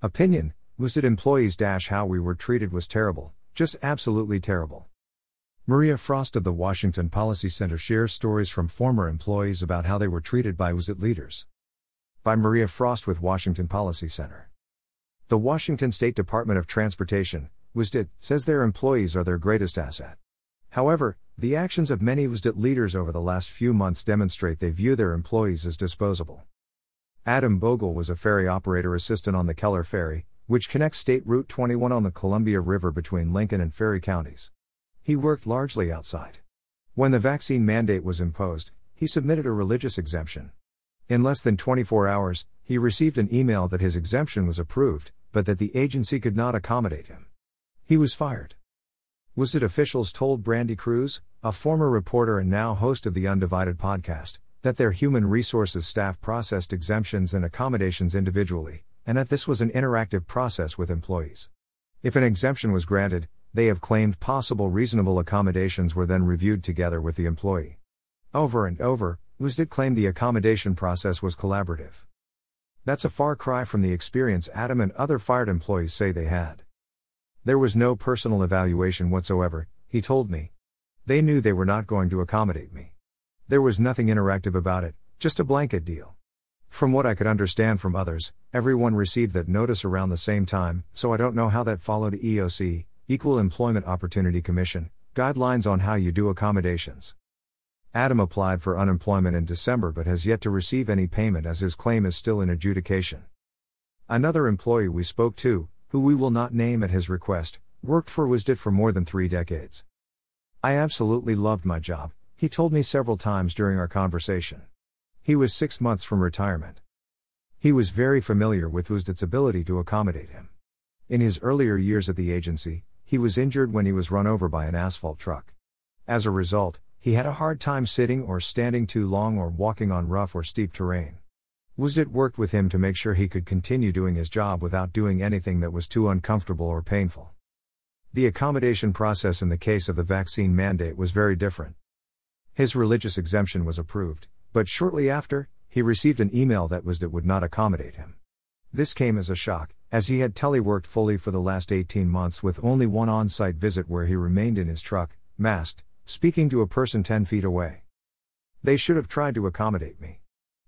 Opinion WSDOT employees how we were treated was terrible, just absolutely terrible. Maria Frost of the Washington Policy Center shares stories from former employees about how they were treated by WSDOT leaders. By Maria Frost with Washington Policy Center. The Washington State Department of Transportation, WSDOT, says their employees are their greatest asset. However, the actions of many WSDOT leaders over the last few months demonstrate they view their employees as disposable. Adam Bogle was a ferry operator assistant on the Keller Ferry, which connects State Route 21 on the Columbia River between Lincoln and Ferry counties. He worked largely outside. When the vaccine mandate was imposed, he submitted a religious exemption. In less than 24 hours, he received an email that his exemption was approved, but that the agency could not accommodate him. He was fired. WSDOT officials told Brandi Kruse, a former reporter and now host of the Undivided podcast, that their human resources staff processed exemptions and accommodations individually, and that this was an interactive process with employees. If an exemption was granted, they have claimed possible reasonable accommodations were then reviewed together with the employee. Over and over, WSDOT claimed the accommodation process was collaborative. That's a far cry from the experience Adam and other fired employees say they had. There was no personal evaluation whatsoever, he told me. They knew they were not going to accommodate me. There was nothing interactive about it, just a blanket deal. From what I could understand from others, everyone received that notice around the same time, so I don't know how that followed EOC, Equal Employment Opportunity Commission, guidelines on how you do accommodations. Adam applied for unemployment in December but has yet to receive any payment as his claim is still in adjudication. Another employee we spoke to, who we will not name at his request, worked for WSDOT for more than three decades. I absolutely loved my job, he told me several times during our conversation. He was six months from retirement. He was very familiar with WSDOT's ability to accommodate him. In his earlier years at the agency, he was injured when he was run over by an asphalt truck. As a result, he had a hard time sitting or standing too long or walking on rough or steep terrain. WSDOT worked with him to make sure he could continue doing his job without doing anything that was too uncomfortable or painful. The accommodation process in the case of the vaccine mandate was very different. His religious exemption was approved, but shortly after, he received an email that was that would not accommodate him. This came as a shock, as he had teleworked fully for the last 18 months with only one on site visit where he remained in his truck, masked, speaking to a person 10 feet away. They should have tried to accommodate me.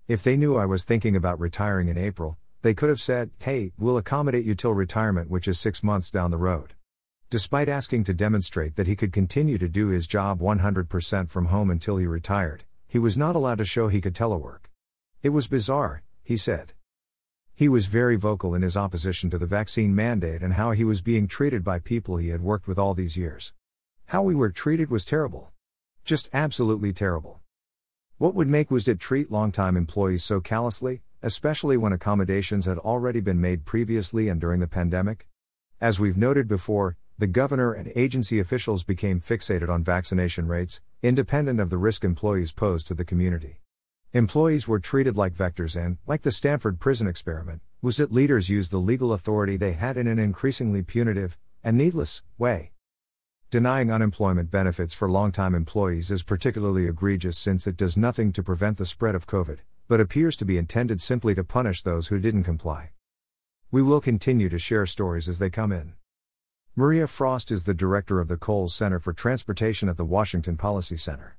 If they knew I was thinking about retiring in April, they could have said, hey, we'll accommodate you till retirement, which is six months down the road. Despite asking to demonstrate that he could continue to do his job 100% from home until he retired, he was not allowed to show he could telework. It was bizarre, he said. He was very vocal in his opposition to the vaccine mandate and how he was being treated by people he had worked with all these years. How we were treated was terrible. Just absolutely terrible. What would make WSDOT treat longtime employees so callously, especially when accommodations had already been made previously and during the pandemic? As we've noted before, the governor and agency officials became fixated on vaccination rates, independent of the risk employees posed to the community. Employees were treated like vectors and, like the Stanford prison experiment, WSDOT leaders used the legal authority they had in an increasingly punitive, and needless, way. Denying unemployment benefits for longtime employees is particularly egregious since it does nothing to prevent the spread of COVID, but appears to be intended simply to punish those who didn't comply. We will continue to share stories as they come in. Maria Frost is the director of the Coles Center for Transportation at the Washington Policy Center.